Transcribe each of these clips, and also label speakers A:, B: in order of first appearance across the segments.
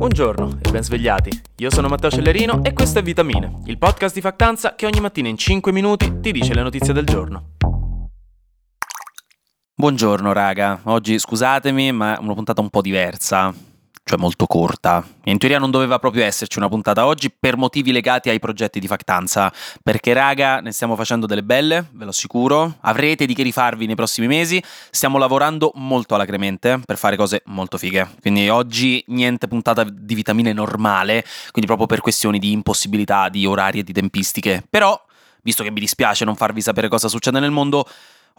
A: Buongiorno e ben svegliati. Io sono Matteo Cellerino e questo è Vitamine, il podcast di Factanza che ogni mattina in 5 minuti ti dice le notizie del giorno. Buongiorno raga, oggi scusatemi ma è una puntata un po' diversa cioè molto corta. In teoria non doveva proprio esserci una puntata oggi per motivi legati ai progetti di Factanza, perché raga ne stiamo facendo delle belle, ve lo assicuro, avrete di che rifarvi nei prossimi mesi, stiamo lavorando molto alacremente per fare cose molto fighe, quindi oggi niente puntata di vitamine normale, quindi proprio per questioni di impossibilità di orari e di tempistiche, però, visto che mi dispiace non farvi sapere cosa succede nel mondo,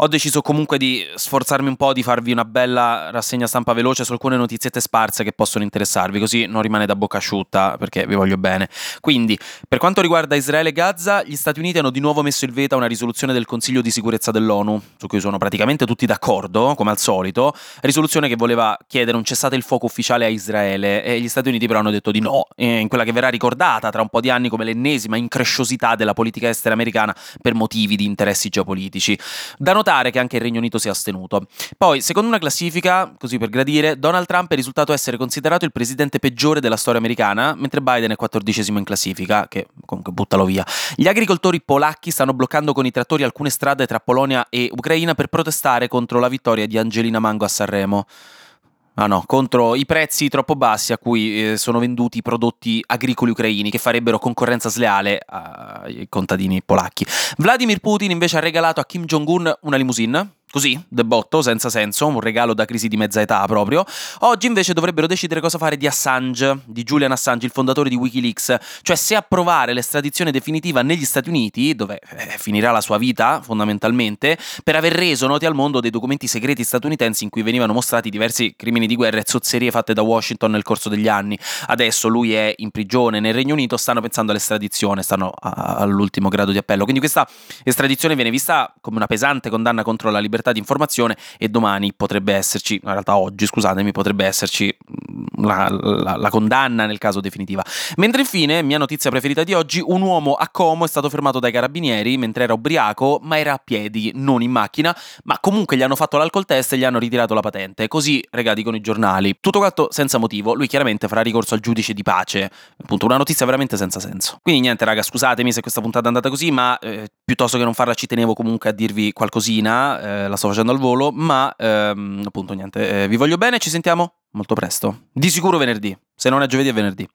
A: ho deciso comunque di sforzarmi un po' di farvi una bella rassegna stampa veloce su alcune notiziette sparse che possono interessarvi, così non rimane da bocca asciutta perché vi voglio bene. Quindi, per quanto riguarda Israele e Gaza, gli Stati Uniti hanno di nuovo messo il veto a una risoluzione del Consiglio di sicurezza dell'ONU, su cui sono praticamente tutti d'accordo, come al solito, risoluzione che voleva chiedere un cessate il fuoco ufficiale a Israele e gli Stati Uniti però hanno detto di no, in quella che verrà ricordata tra un po' di anni come l'ennesima incresciosità della politica estera americana per motivi di interessi geopolitici. Da notare notare che anche il Regno Unito si è astenuto. Poi, secondo una classifica, così per gradire, Donald Trump è risultato essere considerato il presidente peggiore della storia americana, mentre Biden è quattordicesimo in classifica, che comunque buttalo via. Gli agricoltori polacchi stanno bloccando con i trattori alcune strade tra Polonia e Ucraina per protestare contro la vittoria di Angelina Mango a Sanremo. Ah no, contro i prezzi troppo bassi a cui eh, sono venduti i prodotti agricoli ucraini che farebbero concorrenza sleale ai contadini polacchi. Vladimir Putin invece ha regalato a Kim Jong-un una limousine Così, debotto, senza senso, un regalo da crisi di mezza età proprio. Oggi invece dovrebbero decidere cosa fare di Assange, di Julian Assange, il fondatore di Wikileaks, cioè se approvare l'estradizione definitiva negli Stati Uniti, dove eh, finirà la sua vita fondamentalmente, per aver reso noti al mondo dei documenti segreti statunitensi in cui venivano mostrati diversi crimini di guerra e zozzerie fatte da Washington nel corso degli anni. Adesso lui è in prigione nel Regno Unito, stanno pensando all'estradizione, stanno all'ultimo grado di appello. Quindi questa estradizione viene vista come una pesante condanna contro la libertà libertà di informazione e domani potrebbe esserci, in realtà oggi scusatemi, potrebbe esserci la, la, la, condanna nel caso definitiva. Mentre infine, mia notizia preferita di oggi, un uomo a Como è stato fermato dai carabinieri mentre era ubriaco, ma era a piedi, non in macchina, ma comunque gli hanno fatto l'alcol test e gli hanno ritirato la patente. Così, regati con i giornali. Tutto quanto senza motivo, lui chiaramente farà ricorso al giudice di pace. Appunto, una notizia veramente senza senso. Quindi niente, raga, scusatemi se questa puntata è andata così, ma eh, piuttosto che non farla ci tenevo comunque a dirvi qualcosina. Eh, la sto facendo al volo, ma ehm, appunto niente, eh, vi voglio bene, ci sentiamo molto presto. Di sicuro venerdì, se non è giovedì è venerdì.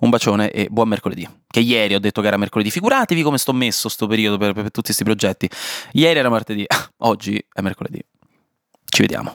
A: Un bacione e buon mercoledì. Che ieri ho detto che era mercoledì, figuratevi come sto messo sto periodo per, per tutti questi progetti. Ieri era martedì, oggi è mercoledì. Ci vediamo.